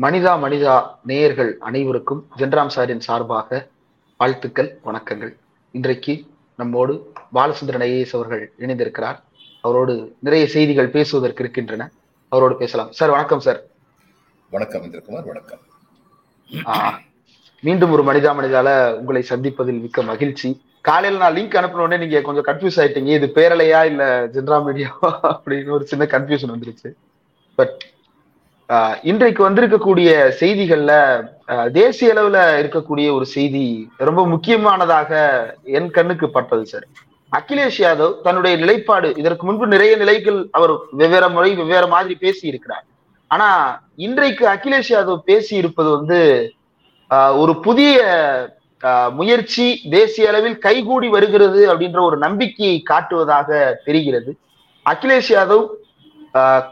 மனிதா மனிதா நேயர்கள் அனைவருக்கும் ஜென்ராம் சாரின் சார்பாக வாழ்த்துக்கள் வணக்கங்கள். இன்றைக்கு நம்மோடு பாலசுந்தரன் ஐஏஎஸ் அவர்கள் இணைந்திருக்கிறார். அவரோடு நிறைய செய்திகள் பேசுவதற்கு இருக்கின்றன. அவரோடு பேசலாம். சார் வணக்கம் சார். வணக்கம் இந்திரகுமார் வணக்கம். மீண்டும் ஒரு மனிதா மனிதால உங்களை சந்திப்பதில் மிக்க மகிழ்ச்சி. காலையில நான் லிங்க் அனுப்பின உடனே நீங்க கொஞ்சம் கன்ஃபியூஸ் ஆயிட்டீங்க. இது பேரலையா இல்ல ஜென்ரா மீடியாவா? அப்படின்னு ஒரு சின்ன கன்ஃபியூஷன் வந்துருச்சு. பட் இன்றைக்கு வந்திருக்கக்கூடிய செய்திகள்ல தேசிய அளவுல இருக்கக்கூடிய ஒரு செய்தி ரொம்ப முக்கியமானதாக என் கண்ணுக்கு பட்டது சார் அகிலேஷ் யாதவ் தன்னுடைய நிலைப்பாடு இதற்கு முன்பு நிறைய நிலைகள் அவர் வெவ்வேறு முறை வெவ்வேறு மாதிரி பேசி இருக்கிறார் ஆனா இன்றைக்கு அகிலேஷ் யாதவ் பேசி இருப்பது வந்து ஆஹ், ஒரு புதிய ஆஹ், முயற்சி தேசிய அளவில் கைகூடி வருகிறது அப்படின்ற ஒரு நம்பிக்கையை காட்டுவதாக தெரிகிறது. அகிலேஷ் யாதவ்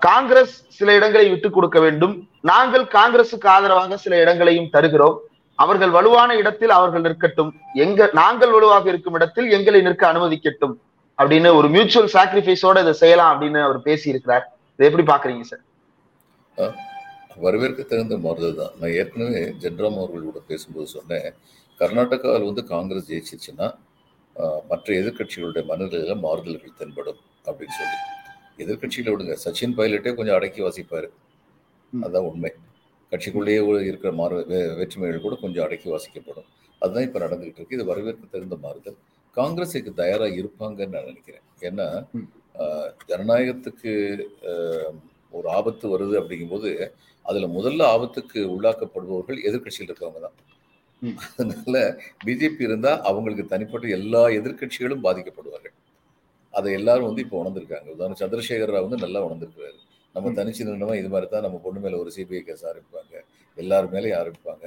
காங்கிரஸ் சில இடங்களை விட்டுக் கொடுக்க வேண்டும். நாங்கள் காங்கிரசுக்கு ஆதரவாக சில இடங்களையும் தருகிறோம். அவர்கள் வலுவான இடத்தில் அவர்கள் நிற்கட்டும். எங்க நாங்கள் வலுவாக இருக்கும் இடத்தில் எங்களை நிற்க அனுமதிக்கட்டும். அப்படின்னு ஒரு மியூச்சுவல் சாக்ரிஃபைஸோட இதை செய்யலாம் அப்படின்னு அவர் பேசி இருக்கிறார் இதை எப்படி பாக்குறீங்க சார் வரவேற்க தகுந்த மாறுதல் தான். நான் ஏற்கனவே ஜென்ராம் அவர்களோட பேசும்போது சொன்னேன். கர்நாடகாவில் வந்து காங்கிரஸ் ஜெயிச்சிச்சுன்னா மற்ற எதிர்க்கட்சிகளுடைய மனநிலையில மாறுதல்கள் தென்படும் அப்படின்னு சொல்லி. எதிர்க்கட்சியில விடுங்க. சச்சின் பைலட்டே கொஞ்சம் அடக்கி வாசிப்பாரு. ம். அதான் உண்மை. கட்சிக்குள்ளேயே இருக்கிற மாறு வேற்றுமைகள் கூட கொஞ்சம் அடக்கி வாசிக்கப்படும். அதுதான் இப்போ நடந்துகிட்டு இருக்கு. இது வரவேற்க தகுந்த மாறுதல். காங்கிரஸ் இதுக்கு தயாராக இருப்பாங்கன்னு நான் நினைக்கிறேன். ஏன்னா ஜனநாயகத்துக்கு ஒரு ஆபத்து வருது அப்படிங்கும்போது அதுல முதல்ல ஆபத்துக்கு உள்ளாக்கப்படுபவர்கள் எதிர்க்கட்சியில் இருக்கவங்க தான். அதனால பிஜேபி இருந்தா அவங்களுக்கு தனிப்பட்ட எல்லா எதிர்க்கட்சிகளும் பாதிக்கப்படுவார்கள். அதை எல்லாரும் வந்து இப்போ உணர்ந்திருக்காங்க. உதாரணம் சந்திரசேகர் ராவ் வந்து நல்லா உணர்ந்திருக்கிறாரு. நம்ம. தனிச்சு நின்றோமா இது மாதிரி தான் நம்ம பொண்ணு மேல ஒரு சிபிஐ கேஸ் ஆரம்பிப்பாங்க. எல்லார் மேலேயும் ஆரம்பிப்பாங்க.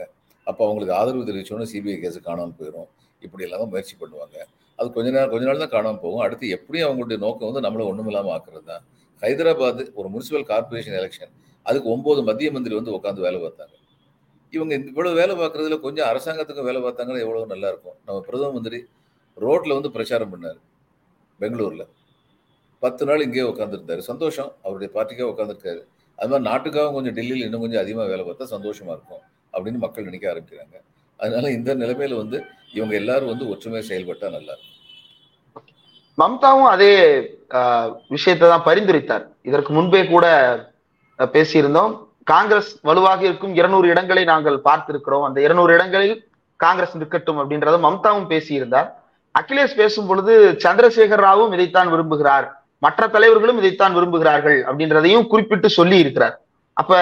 அப்போ அவங்களுக்கு ஆதரவு தெரிவிச்சோன்னா சிபிஐ கேஸ் காணாமல் போயிடும் இப்படி எல்லாம் தான் முயற்சி பண்ணுவாங்க. அது கொஞ்ச நேரம் கொஞ்ச நாள் தான் காணாமல் போகும். அடுத்து எப்படியும் அவங்களுடைய நோக்கம் வந்து நம்மளை ஒண்ணுமில்லாம ஆக்குறது தான். ஹைதராபாத் ஒரு முனிசிபல் கார்பரேஷன் எலெக்ஷன் அதுக்கு ஒன்பது மத்திய மந்திரி வந்து உட்காந்து வேலை பார்த்தாங்க. இவங்க இந்த இவ்வளவு வேலை பார்க்கறதுல கொஞ்சம் அரசாங்கத்துக்கும் வேலை பார்த்தாங்கன்னா எவ்வளவு நல்லா இருக்கும். நம்ம பிரதம மந்திரி ரோட்ல வந்து பிரச்சாரம் பண்ணாரு. பெங்களூர்ல. பத்து நாள் இங்கேயே உட்காந்துருந்தாரு சந்தோஷம். அவருடைய பார்ட்டிக்காக உட்காந்துருக்காரு அது மாதிரி நாட்டுக்காக கொஞ்சம் டெல்லியில் இன்னும் கொஞ்சம் அதிகமாக வேலை பார்த்தா சந்தோஷமா இருக்கும் அப்படின்னு மக்கள் நினைக்க ஆரம்பிக்கிறாங்க. அதனால இந்த நிலைமையில வந்து இவங்க எல்லாரும் வந்து ஒற்றுமையாக செயல்பட்டா நல்லா இருக்கும். மம்தாவும் அதே ஆஹ், விஷயத்தை தான் பரிந்துரைத்தார். இதற்கு முன்பே கூட பேசியிருந்தோம். காங்கிரஸ் வலுவாக இருக்கும் இருநூறு இடங்களை நாங்கள் பார்த்திருக்கிறோம். அந்த இருநூறு இடங்களில் காங்கிரஸ் நிற்கட்டும் அப்படின்றத மம்தாவும் பேசியிருந்தார். அகிலேஷ் பேசும் பொழுது சந்திரசேகர் ராவும் இதைத்தான் விரும்புகிறார். மற்ற தலைவர்களும் இதைத்தான் விரும்புகிறார்கள் அப்படின்றதையும் குறிப்பிட்டு சொல்லி இருக்கிறார். அப்ப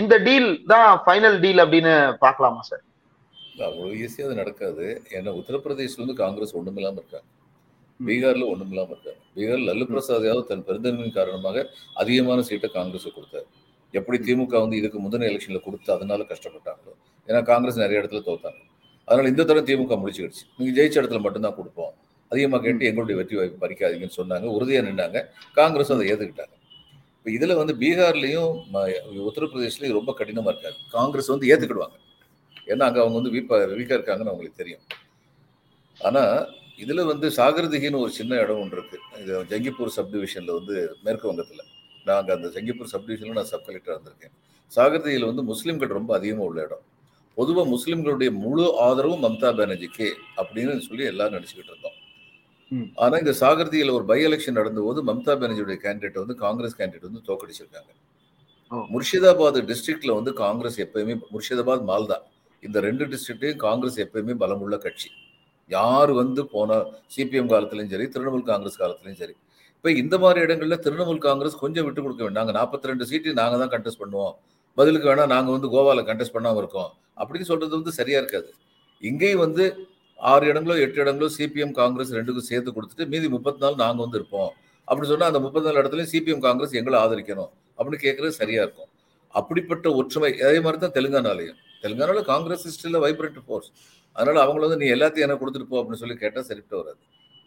இந்த டீல் தான் ஃபைனல் டீல் அப்படின்னு பார்க்கலாமா சார் அவ்வளவு ஈஸியாக அது நடக்காது. ஏன்னா உத்தரப்பிரதேசில் வந்து காங்கிரஸ் ஒண்ணுமில்லாம இருக்காங்க. பீகார்ல ஒண்ணுமில்லாம இருக்காங்க. பீகார் லல்லு பிரசாத் யாதவ் தன் பெருந்தன்மையின் காரணமாக அதிகமான சீட்டை காங்கிரஸ் கொடுத்தாரு. எப்படி திமுக வந்து இதுக்கு முந்தின எலெக்ஷன்ல கொடுத்து அதனால கஷ்டப்பட்டாங்களோ? ஏன்னா காங்கிரஸ் நிறைய இடத்துல தோத்தாங்க. அதனால இந்த தடவை திமுக முடிச்சுக்கிடுச்சு. நீங்கள் ஜெயிச்ச இடத்துல மட்டும்தான் கொடுப்போம். அதிகமாக கேட்டு எங்களுடைய வெற்றி வாய்ப்பு பறிக்காதீங்கன்னு சொன்னாங்க. உறுதியாக நின்றாங்க காங்கிரஸ் அதை ஏற்றுக்கிட்டாங்க இப்போ இதில் வந்து பீகார்லேயும் ம- ரொம்ப கடினமாக இருக்காங்க காங்கிரஸ் வந்து ஏற்றுக்கிடுவாங்க ஏன்னா அங்கே அவங்க வந்து வீப்பா வீக்காக இருக்காங்கன்னு அவங்களுக்கு தெரியும். ஆனால் இதில் வந்து சாகர்திகின்னு ஒரு சின்ன இடம் ஒன்று இருக்குது இது ஜங்கிப்பூர் சப்டிவிஷனில் வந்து மேற்கு நான் அங்கே அந்த ஜங்கிப்பூர் சப்டிவிஷனில் நான் சப் கலெக்டர் இருந்திருக்கேன். சாகர்திகில வந்து முஸ்லீம்கள் ரொம்ப அதிகமாக உள்ள இடம். பொதுவா முஸ்லிம்களுடைய முழு ஆதரவும் மம்தா பானர்ஜிக்கு அப்படின்னு சொல்லி எல்லாரும் நினைச்சுக்கிட்டு இருந்தோம். ம். ஆனா இந்த சாகர்தியில ஒரு பை எலெக்ஷன் நடந்தபோது மம்தா பானர்ஜியுடைய கேண்டிடேட் வந்து காங்கிரஸ் கேண்டிடேட் வந்து தோக்கடிச்சிருக்காங்க. முர்ஷிதாபாத் டிஸ்ட்ரிக்ட்ல வந்து காங்கிரஸ் எப்பயுமே முர்ஷிதாபாத் மால்தா. இந்த ரெண்டு டிஸ்ட்ரிக்ட்டையும் காங்கிரஸ் எப்பயுமே பலமுள்ள கட்சி. யார் வந்து போனா சிபிஎம் காலத்துலயும் சரி திரிணாமுல் காங்கிரஸ் காலத்துலயும் சரி. இப்ப இந்த மாதிரி இடங்கள்ல திரிணாமுல் காங்கிரஸ் கொஞ்சம் விட்டு கொடுக்க வேண்டாம். நாங்க நாற்பத்தி ரெண்டு சீட்டு நாங்க தான் கண்டெஸ்ட் பண்ணுவோம். பதிலுக்கு வேணால் நாங்கள் வந்து கோவாவில் கண்டெஸ்ட் பண்ணாமல் இருக்கோம். அப்படின்னு சொல்கிறது வந்து சரியாக இருக்காது. இங்கேயும் வந்து ஆறு இடங்களோ எட்டு இடங்களோ சிபிஎம் காங்கிரஸ் ரெண்டுக்கும் சேர்த்து கொடுத்துட்டு மீதி முப்பத்தி நாலு நாங்கள் வந்து இருப்போம். அப்படி சொன்னால் அந்த முப்பத்தி நாலு இடத்துலையும் சிபிஎம் காங்கிரஸ் எங்களை ஆதரிக்கணும். அப்படின்னு கேட்குறது சரியாக இருக்கும். அப்படிப்பட்ட ஒற்றுமை அதே மாதிரி தான் தெலுங்கானாலையும். தெலுங்கானாவில் காங்கிரஸ் ஸ்டில் வைப்ரண்ட் ஃபோர்ஸ் அதனால் அவங்கள வந்து நீ எல்லாத்தையும் என்ன கொடுத்துட்டு போ அப்படின்னு சொல்லி கேட்டால் சரிப்பட்டு வராது.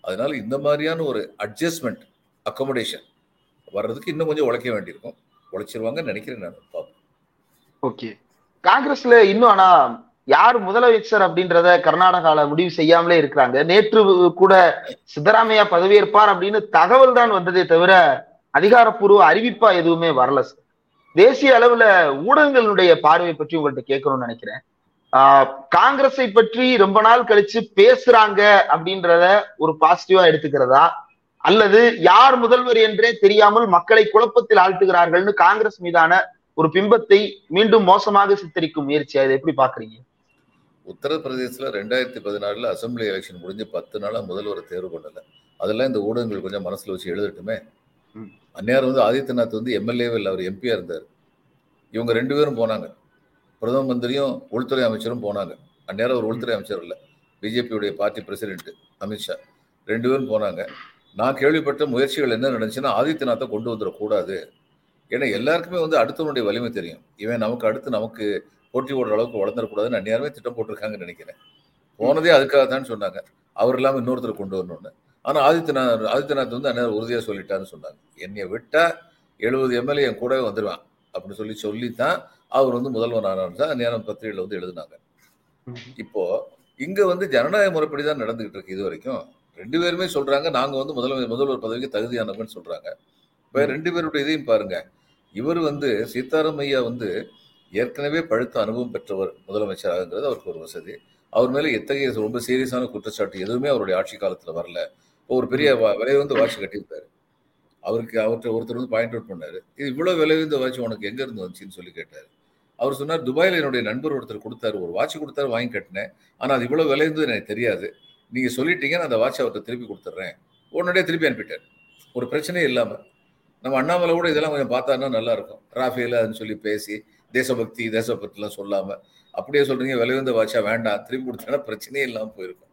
அதனால இந்த மாதிரியான ஒரு அட்ஜஸ்ட்மெண்ட் அக்கோமடேஷன் வர்றதுக்கு இன்னும் கொஞ்சம் உழைக்க வேண்டியிருக்கும். உழைச்சிருவாங்கன்னு நினைக்கிறேன் நான் பார்ப்போம் ஓகே. காங்கிரஸ்ல இன்னும் ஆனா யார் முதலமைச்சர் அப்படின்றத கர்நாடகால முடிவு செய்யாமலே இருக்கிறாங்க. நேற்று கூட சித்தராமையா பதவியேற்பார் அப்படின்னு தகவல் தான் வந்ததே தவிர அதிகாரப்பூர்வ அறிவிப்பா எதுவுமே வரல சார் தேசிய அளவுல ஊடகங்களுடைய பார்வை பற்றி உங்கள்கிட்ட கேட்கணும்னு நினைக்கிறேன். ஆஹ் காங்கிரஸை பற்றி ரொம்ப நாள் கழிச்சு பேசுறாங்க அப்படின்றத ஒரு பாசிட்டிவா எடுத்துக்கிறதா? அல்லது யார் முதல்வர் என்றே தெரியாமல் மக்களை குழப்பத்தில் ஆழ்த்துகிறார்கள்னு காங்கிரஸ் மீதான ஒரு பிம்பத்தை மீண்டும் மோசமாக சித்தரிக்கும் முயற்சி அதை எப்படி பாக்குறீங்க உத்தரப்பிரதேசத்துல ரெண்டாயிரத்தி பதினாலுல அசம்பிளி எலெக்ஷன் முடிஞ்சு பத்து நாளா முதல்வர் தேர்வு பண்ணல. அதெல்லாம் இந்த ஊடகங்கள் கொஞ்சம் மனசுல வச்சு எழுதட்டுமே. அந்நேரம் வந்து ஆதித்யநாத் வந்து எம்எல்ஏவே இல்லை அவர் எம்பியா இருந்தார். இவங்க ரெண்டு பேரும் போனாங்க. பிரதம மந்திரியும் உள்துறை அமைச்சரும் போனாங்க. அந்நேரம் அவர் உள்துறை அமைச்சர் இல்லை. பிஜேபியுடைய பார்ட்டி பிரசிடென்ட் அமித்ஷா. ரெண்டு பேரும் போனாங்க. நான் கேள்விப்பட்ட முயற்சிகள் என்ன நடந்துச்சுன்னா ஆதித்யநாத்தை கொண்டு வந்துடக்கூடாது. ஏன்னா எல்லாருக்குமே வந்து அடுத்தவனுடைய வலிமை தெரியும். இவன் நமக்கு அடுத்து நமக்கு போட்டி ஓடுற அளவுக்கு வளர்ந்துடக்கூடாதுன்னு அந்நேரமே திட்டம் போட்டிருக்காங்கன்னு நினைக்கிறேன். போனதே அதுக்காக தான் சொன்னாங்க. அவர் இல்லாமல் இன்னொருத்தர் கொண்டு வரணும்னு. ஆனால் ஆதித்யநாத் ஆதித்யநாத் வந்து அந்நேரம் உறுதியாக சொல்லிட்டான்னு சொன்னாங்க. என்னை விட்டா எழுபது எம்எல்ஏ என் கூடவே வந்துடுவான் அப்படின்னு சொல்லி சொல்லித்தான் அவர் வந்து முதல்வர் ஆனார் தான் நேரம் பத்திரிகையில் வந்து எழுதினாங்க. இப்போ இங்க வந்து ஜனநாயக முறைப்படி தான் நடந்துகிட்டு இருக்கு இது வரைக்கும். ரெண்டு பேருமே சொல்றாங்க நாங்க வந்து முதல்வர் முதல்வர் பதவிக்கு தகுதியானவங்கன்னு சொல்றாங்க. இப்ப ரெண்டு பேருடைய இதையும் பாருங்க. இவர் வந்து சீதாராம் ஐயா வந்து ஏற்கனவே பழுத்த அனுபவம் பெற்றவர் முதலமைச்சராகிறது அவருக்கு ஒரு வசதி. அவர் மேல எத்தகைய ரொம்ப சீரியஸான குற்றச்சாட்டு எதுவுமே அவருடைய ஆட்சி காலத்துல வரல. இப்போ ஒரு பெரிய வ- விலை வந்து வாட்சி கட்டியிருந்தாரு அவருக்கு அவர்கிட்ட ஒருத்தர் வந்து பாயிண்ட் அவுட் பண்ணாரு. இது இவ்வளவு விலை உயர்ந்த வாட்ச் உனக்கு எங்க இருந்து வந்துச்சுன்னு சொல்லி கேட்டாரு. அவர் சொன்னார் துபாயில என்னுடைய நண்பர் ஒருத்தர் கொடுத்தாரு. ஒரு வாட்ச் கொடுத்தாரு வாங்கி கட்டினேன். ஆனா அது இவ்வளவு விலை இருந்தது எனக்கு தெரியாது. நீங்க சொல்லிட்டீங்க நான் அந்த வாட்சை அவர்கிட்ட திருப்பி கொடுத்துட்றேன். உடனடியே திருப்பி அனுப்பிட்டார். ஒரு பிரச்சனையும் இல்லாம நம்ம அண்ணாமலை கூட இதெல்லாம் கொஞ்சம் பார்த்தாருன்னா நல்லா இருக்கும் டிராஃபிக்ல அதுன்னு சொல்லி பேசி தேசபக்தி தேசபக்திலாம் சொல்லாம அப்படியே சொல்றீங்க விலை வந்து வாட்சா வேண்டாம் திருப்பி கொடுத்தா பிரச்சனையே இல்லாமல் போயிருக்கும்.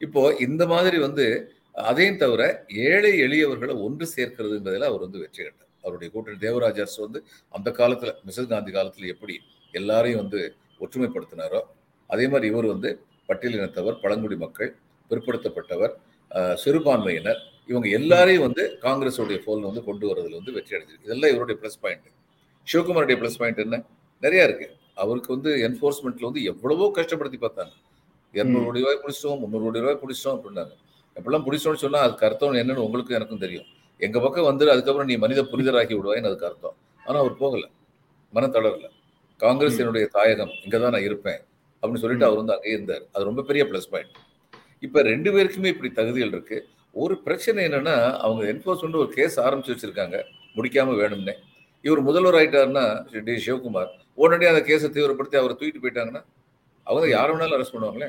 இப்போ இந்த மாதிரி வந்து அதையும் தவிர ஏழை எளியவர்களை ஒன்று சேர்க்கிறதுன்றதுல அவர் வந்து வெற்றி கட்டார் அவருடைய கூட்டணி தேவராஜ் வந்து அந்த காலத்துல மிசஸ் காந்தி காலத்துல எப்படி எல்லாரையும் வந்து ஒற்றுமைப்படுத்தினாரோ அதே மாதிரி இவர் வந்து பட்டியலினத்தவர் பழங்குடி மக்கள் பிற்படுத்தப்பட்டவர் சிறுபான்மையினர் இவங்க எல்லாரையும் வந்து காங்கிரஸுடைய போல் வந்து கொண்டு வரதுல வந்து வெற்றி அடைஞ்சிருக்கு. இதெல்லாம் இவருடைய ப்ளஸ் பாயிண்ட் சிவகுமாருடைய ப்ளஸ் பாயிண்ட் என்ன? நிறைய இருக்கு. அவருக்கு வந்து என்ஃபோர்ஸ்மெண்ட்ல வந்து எவ்வளவோ கஷ்டப்படுத்தி பார்த்தாங்க. இரநூறு கோடி ரூபாய் பிடிச்சிட்டோம் முந்நூறு கோடி ரூபாய் பிடிச்சிட்டோம் அப்படின்னாங்க. எப்பெல்லாம் பிடிச்சோம்னு சொன்னா அதுக்கு அர்த்தம் என்னன்னு உங்களுக்கும் எனக்கும் தெரியும். எங்க பக்கம் வந்து அதுக்கப்புறம் நீ மனித புனிதராக்கி விடுவாயின்னு அதுக்கு அர்த்தம் ஆனா அவர் போகல. மனம் தளரல. காங்கிரஸ் என்னுடைய தாயகம் இங்கதான் நான் இருப்பேன் அப்படின்னு சொல்லிட்டு அவர் வந்து அங்கேயே இருந்தார். அது ரொம்ப பெரிய ப்ளஸ் பாயிண்ட் இப்ப ரெண்டு பேருக்குமே இப்படி தகுதிகள் இருக்கு. ஒரு பிரச்சனை என்னன்னா அவங்க என்போர்ஸ்மெண்ட் ஒரு கேஸ் ஆரம்பிச்சு வச்சிருக்காங்க. முடிக்காம வேணும்னே. இவர் முதல்வர் ஆயிட்டாருன்னா டி சிவகுமார் உடனடியே அந்த கேஸை தீவிரப்படுத்தி அவரை தூக்கிட்டு போயிட்டாங்கன்னா அவங்க யாரை வேணாலும் அரெஸ்ட் பண்ணுவாங்களே?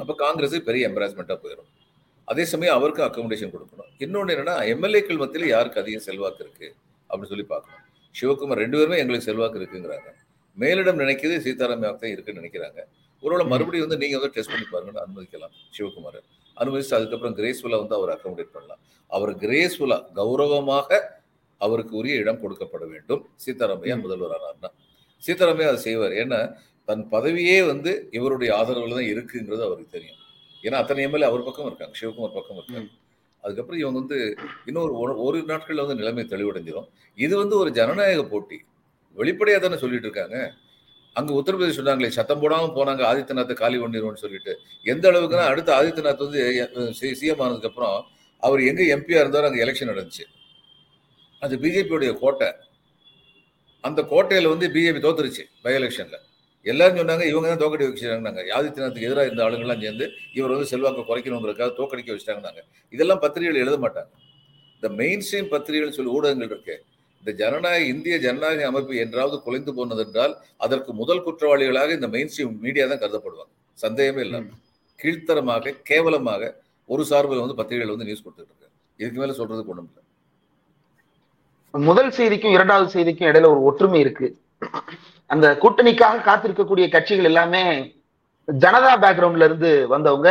அப்ப காங்கிரஸ் பெரிய எம்பராஸ்மெண்டா போயிடும் அதே சமயம் அவருக்கு அக்கமடேஷன் கொடுக்கணும். இன்னொன்னு என்னன்னா எம்எல்ஏக்கள் மத்தியில யாருக்கு அதிக செல்வாக்கு இருக்கு? அப்படின்னு சொல்லி பார்க்கணும். சிவகுமார் ரெண்டு பேருமே எங்களுக்கு செல்வாக்கு இருக்குங்கிறாங்க. மேலிடம் நினைக்கிறது சீதாராமையாக தான் இருக்குன்னு நினைக்கிறாங்க. ஒருவேளை மறுபடியும் வந்து நீங்க வந்து டெஸ்ட் பண்ணி பாருங்கன்னு அனுமதிக்கலாம் சிவகுமார். அனுமதிச்சு அதுக்கப்புறம் கிரேஸ்ஃபுல்லா வந்து அவர் அக்கமடேட் பண்ணலாம். அவர் கிரேஸ்ஃபுல்லா கௌரவமாக அவருக்கு உரிய இடம் கொடுக்கப்பட வேண்டும். சீதாராமையா முதல்வர் ஆனார்னா. சீதாராமையா அதை செய்வார். ஏன்னா தன் பதவியே வந்து இவருடைய ஆதரவுல தான் இருக்குங்கிறது அவருக்கு தெரியும். ஏன்னா அத்தனை எம்எல்ஏ அவர் பக்கம் இருக்காங்க சிவகுமார் பக்கம் இருக்காங்க. அதுக்கப்புறம் இவங்க வந்து இன்னொரு ஒரு- நாட்கள்ல வந்து நிலைமை தெளிவடைஞ்சிரும். இது வந்து ஒரு ஜனநாயக போட்டி. வெளிப்படையா தானே சொல்லிட்டு இருக்காங்க. அங்க உத்தரப்பிரதேஷ் சொன்னாங்களே சத்தம் போடாமல் போனாங்க ஆதித்யநாத்தை காலி பண்ணிடுவோம்னு சொல்லிட்டு. எந்த அளவுக்குன்னா அடுத்து ஆதித்யநாத் வந்து சிஎம் ஆனதுக்கு அப்புறம் அவர் எங்க எம்பியா இருந்தாரோ அங்கே எலெக்ஷன் நடந்துச்சு. அது பிஜேபியோடைய கோட்டை. அந்த கோட்டையில வந்து பிஜேபி தோத்துருச்சு பை எலெக்ஷன்ல எல்லாரும் சொன்னாங்க இவங்க தான் தோக்கடி வச்சுட்டாங்க ஆதித்யநாத்துக்கு எதிராக இருந்த ஆளுங்கள்லாம் சேர்ந்து இவர் வந்து செல்வாக்கை குறைக்கணுங்கிறக்காக தோக்கடிக்க வச்சுட்டாங்கன்னாங்க. இதெல்லாம் பத்திரிகைகள் எழுத மாட்டாங்க. இந்த மெயின் ஸ்ட்ரீம் பத்திரிகைகள் சொல்லி ஊடகங்கள் இருக்கு. இந்த ஜனநாயக இந்திய ஜனநாயக அமைப்பு என்றாவது குலைந்து போனது என்றால் அதற்கு முதல் குற்றவாளிகளாக இந்த மெயின் ஸ்ட்ரீம் மீடியா தான் கருதப்படுவாங்க. சந்தேகமே இல்லாம. கீழ்த்தரமாக கேவலமாக ஒரு சார்பில் வந்து பத்திரிகைகள் வந்து நியூஸ் கொடுத்துட்டு இருக்கு இதுக்கு மேல சொல்றதுக்கு ஒண்ணும் இல்லை. முதல் செய்திக்கும் இரண்டாவது செய்திக்கும் இடையில ஒரு ஒற்றுமை இருக்கு. அந்த கூட்டணிக்காக காத்திருக்கக்கூடிய கட்சிகள் எல்லாமே ஜனதா பேக்ரவுண்ட்ல இருந்து வந்தவங்க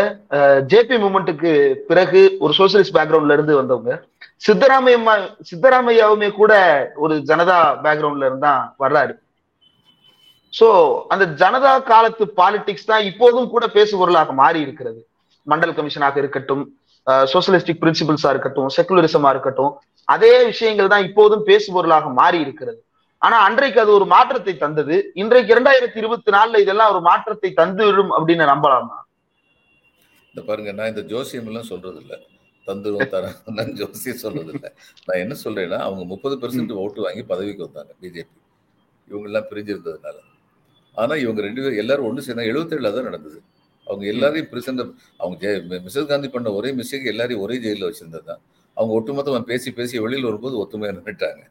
ஜேபி மூமெண்ட்டுக்கு பிறகு ஒரு சோசியலிஸ்ட் பேக்ரவுண்ட்ல இருந்து வந்தவங்க. சித்தராமையம்மா சித்தராமையாவுமே கூட ஒரு ஜனதா பேக்ரவுண்ட்ல இருந்தான் வர்றாரு சோ அந்த ஜனதா காலத்து பாலிடிக்ஸ் தான் இப்போதும் கூட பேசுபொருளாக மாறி இருக்கிறது. மண்டல் கமிஷனாக இருக்கட்டும் சோசியலிஸ்டிக் பிரின்சிபிள்ஸா இருக்கட்டும் செகுலரிசமா இருக்கட்டும் அதே விஷயங்கள் தான் இப்போதும் பேசுபொருளாக மாறி இருக்கிறது. ஆனா அன்றைக்கு அது ஒரு மாற்றத்தை தந்தது. இன்றைக்கு இரண்டாயிரத்தி இருபத்தி நாலுல இதெல்லாம் ஒரு மாற்றத்தை தந்துவிடும் அப்படின்னு நம்பலாமா? இந்த பாருங்க நான் இந்த ஜோசியம் எல்லாம் சொல்றது இல்ல தந்துரும் தரேன் ஜோசி சொல்றது இல்லை நான் என்ன சொல்றேன்னா அவங்க முப்பது பெர்சன்ட் ஓட்டு வாங்கி பதவிக்கு வந்தாங்க பிஜேபி இவங்க எல்லாம் பிரிஞ்சிருந்ததுனால. ஆனா இவங்க ரெண்டு பேரும் எல்லாரும் ஒன்று சேர்ந்தா எழுபத்தேழுல தான் நடந்தது. அவங்க எல்லாரையும் பிரசன்ட் அவங்க மிஸ்ஸஸ் காந்தி பண்ண ஒரே மிஸ்டேக் எல்லாரையும் ஒரே ஜெயிலில் வச்சிருந்தது தான் அவங்க ஒட்டுமொத்தமா பேசி பேசி வெளியில் வரும்போது ஒத்துமையா நின்றுட்டாங்க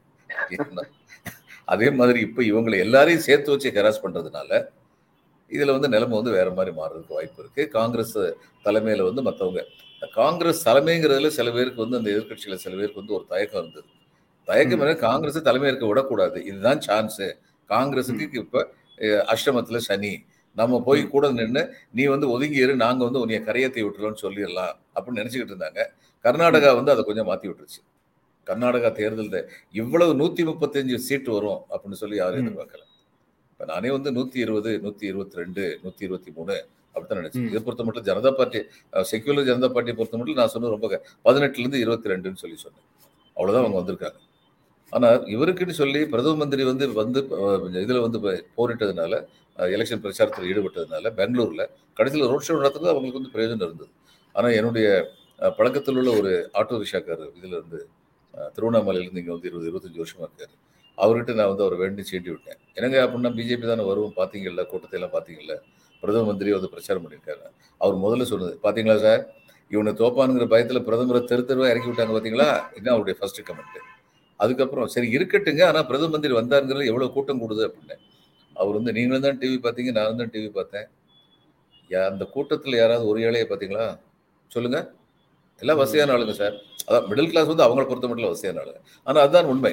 அதே மாதிரி இப்போ இவங்களை எல்லாரையும் சேர்த்து வச்சு ஹெராஸ் பண்றதுனால இதுல வந்து நிலைமை வந்து வேற மாதிரி மாறுறதுக்கு வாய்ப்பு இருக்கு. காங்கிரஸ் தலைமையில வந்து மற்றவங்க காங்கிரஸ் தலைமைங்கிறதுல சில பேருக்கு வந்து அந்த எதிர்கட்சியில சில பேருக்கு வந்து ஒரு தயக்கம் இருந்தது. தயக்கம் என்ன காங்கிரஸ் தலைமை இருக்க விடக்கூடாது. இதுதான் சான்ஸ் காங்கிரஸுக்கு இப்ப அஷ்டமத்துல சனி. நம்ம போய் கூட நின்று நீ வந்து ஒதுங்கி இரு நாங்க வந்து உன்னைய கரையத்தை விட்டுறோம்னு சொல்லிடலாம் அப்படின்னு நினைச்சுக்கிட்டு இருந்தாங்க. கர்நாடகா வந்து அதை கொஞ்சம் மாத்தி விட்டுருச்சு. கர்நாடகா தேர்தல் இவ்வளவு நூத்தி முப்பத்தஞ்சு சீட்டு வரும் அப்படின்னு சொல்லி யாரும் எதிர்பார்க்கல. இப்ப நானே வந்து நூத்தி இருபது நூத்தி இருபத்தி ரெண்டு நூத்தி இருபத்தி மூணு அப்படித்தான் நினைச்சேன். இதை பொறுத்த மட்டும் ஜனதா பார்ட்டி செக்யூலர் ஜனதா பார்ட்டியை பொறுத்த மட்டும் நான் சொன்னது ரொம்ப பதினெட்டுல இருந்து இருபத்தி ரெண்டுன்னு சொல்லி சொன்னேன். அவ்வளவுதான் அவங்க வந்திருக்காங்க. ஆனா இவருக்குன்னு சொல்லி பிரதம மந்திரி வந்து வந்து இதுல வந்து போரிட்டதுனால எலெக்ஷன் பிரச்சாரத்தில் ஈடுபட்டதுனால பெங்களூர்ல கடைசியில் ரோட் ஷோ நடத்துறது அவங்களுக்கு வந்து பிரயோஜனம் இருந்தது. ஆனா என்னுடைய பழக்கத்தில் உள்ள ஒரு ஆட்டோ ரிக்ஷாக்காரர் இதுல இருந்து திருவண்ணாமலையிலேருந்து இங்கே வந்து இருபது இருபத்தஞ்சு வருஷமாக இருக்கார். அவர்கிட்ட நான் வந்து அவரை வேண்டி சீண்டி விட்டேன். என்னங்க அப்படின்னா பிஜேபி தானே வருவோம் பார்த்தீங்கல்ல கூட்டத்தை எல்லாம் பார்த்தீங்கல்ல பிரதம மந்திரி வந்து பிரச்சாரம் பண்ணியிருக்காரு. அவர் முதல்ல சொன்னது பார்த்தீங்களா சார் இவனை தோப்பானுங்கிற பயத்தில் பிரதமரை தெரு தெருவாக இறக்கி விட்டாங்க பார்த்தீங்களா இதுதான் அவருடைய ஃபர்ஸ்ட் கமெண்ட் அதுக்கப்புறம் சரி இருக்கட்டுங்க ஆனால் பிரதம மந்திரி வந்தாருங்கிறது எவ்வளோ கூட்டம் கூடுது? அப்படின்னு அவர் வந்து நீங்களும் தான் டிவி பார்த்தீங்க நானும் தான் டிவி பார்த்தேன் அந்த கூட்டத்தில் யாராவது ஒரு ஏழையை பார்த்தீங்களா சொல்லுங்கள் எல்லாம் வசதியான ஆளுங்க சார். அதான் மிடில் கிளாஸ் வந்து அவங்கள பொறுத்த மட்டும் வசதியான ஆளுங்க ஆனால் அதுதான் உண்மை.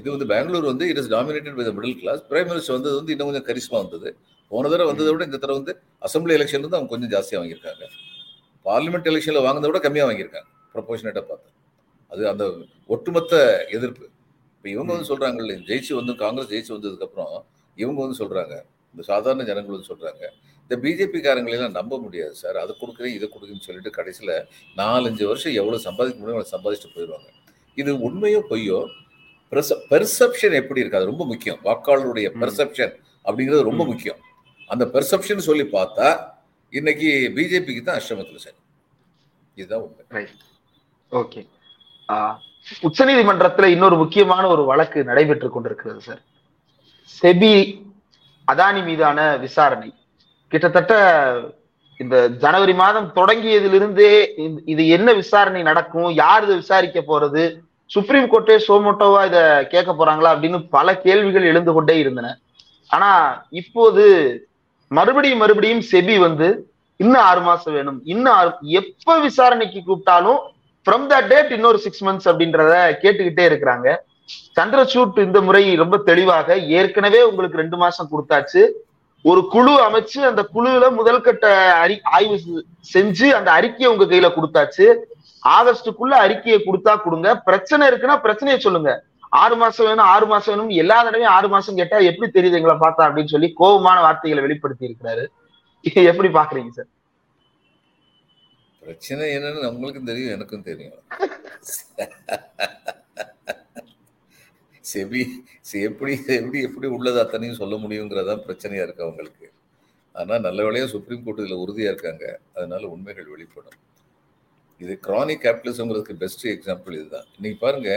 இது வந்து பெங்களூர் வந்து it is dominated by middle class prime minister வந்தது வந்து இன்னும் கொஞ்சம் கரிஸ்மா வந்தது. போன தடவை வந்ததை விட இந்த தடவை வந்து அசம்பிளி எலெக்ஷன் வந்து அவங்க கொஞ்சம் ஜாஸ்தியாக வாங்கியிருக்காங்க. பார்லிமெண்ட் எலெக்ஷனில் வாங்கினதை விட கம்மியாக வாங்கியிருக்காங்க. ப்ரொபோஷனேட்டாக பார்த்து. அது அந்த ஒட்டுமொத்த எதிர்ப்பு. இப்போ இவங்க வந்து சொல்றாங்கல்ல ஜெயிச்சு வந்து காங்கிரஸ் ஜெயிச்சு வந்ததுக்கப்புறம் இவங்க வந்து சொல்றாங்க. இந்த சாதாரண ஜனங்கள் வந்து சொல்றாங்க. இந்த பிஜேபிக்காரங்களெல்லாம் நம்ப முடியாது சார். அதை கொடுக்குறேன் இதை கொடுக்குன்னு சொல்லிட்டு கடைசியில் நாலஞ்சு வருஷம் எவ்வளோ சம்பாதிக்க முடியும் சம்பாதிச்சுட்டு போயிடுவாங்க. இது உண்மையோ பொய்யோ பெர்செப்ஷன் எப்படி இருக்கு? அது ரொம்ப முக்கியம். வாக்காளருடைய பெர்செப்ஷன் அப்படிங்கிறது ரொம்ப முக்கியம். அந்த பெர்செப்ஷன் சொல்லி பார்த்தா இன்னைக்கு பிஜேபிக்கு தான் அஷ்டமத்தில் சரி. இதுதான் உண்மை. ஓகே உச்ச நீதிமன்றத்துல இன்னொரு முக்கியமான ஒரு வழக்கு நடைபெற்று கொண்டிருக்கிறது சார். செபி அதானி மீதான விசாரணை. கிட்டத்தட்ட இந்த ஜனவரி மாதம் தொடங்கியதிலிருந்தே இது என்ன விசாரணை நடக்கும் யார் இதை விசாரிக்க போறது சுப்ரீம் கோர்ட்டே சோமோட்டோவா இத கேட்க போறாங்களா அப்படின்னு பல கேள்விகள் எழுந்து கொண்டே இருந்தன. ஆனா இப்போது மறுபடியும் மறுபடியும் செபி வந்து இன்னும் ஆறு மாசம் வேணும் இன்னும் எப்ப விசாரணைக்கு கூப்பிட்டாலும் ஃப்ரம் த டேட் இன்னொரு சிக்ஸ் மந்த்ஸ் அப்படின்றத கேட்டுக்கிட்டே இருக்கிறாங்க. சந்திரசூட் இந்த முறை ரொம்ப தெளிவாக ஏற்கனவே உங்களுக்கு ரெண்டு மாசம் கொடுத்தாச்சு ஒரு குழு அமைச்சு அந்த குழுல முதல் கட்ட அறி ஆய்வு செஞ்சு அந்த அறிக்கையை உங்க கையில கொடுத்தாச்சு. ஆகஸ்டுக்குள்ள அறிக்கையை கொடுத்தா கொடுங்க. பிரச்சனை இருக்குன்னா பிரச்சனையை சொல்லுங்க. ஆறு மாசம் வேணும் ஆறு மாசம் வேணும் எல்லா தடவையும் ஆறு மாசம் கேட்டா எப்படி தெரியுது எங்களை பார்த்தா அப்படின்னு சொல்லி கோபமான வார்த்தைகளை வெளிப்படுத்தி இருக்கிறாரு. எப்படி பாக்குறீங்க சார்? பிரச்சனை என்னன்னு நம்மளுக்கும் தெரியும் எனக்கும் தெரியும். செபி எப்படி எப்படி எப்படி உள்ளது அத்தனையும் சொல்ல முடியுங்கிறதான் பிரச்சனையா இருக்கு அவங்களுக்கு. ஆனா நல்ல வேலையா சுப்ரீம் கோர்ட் இதுல உறுதியா இருக்காங்க. அதனால உண்மைகள் வெளிப்படும். இது கிரானிக் கேபிட்டலிசம்ங்கிறதுக்கு பெஸ்ட் எக்ஸாம்பிள் இதுதான். இன்னைக்கு பாருங்க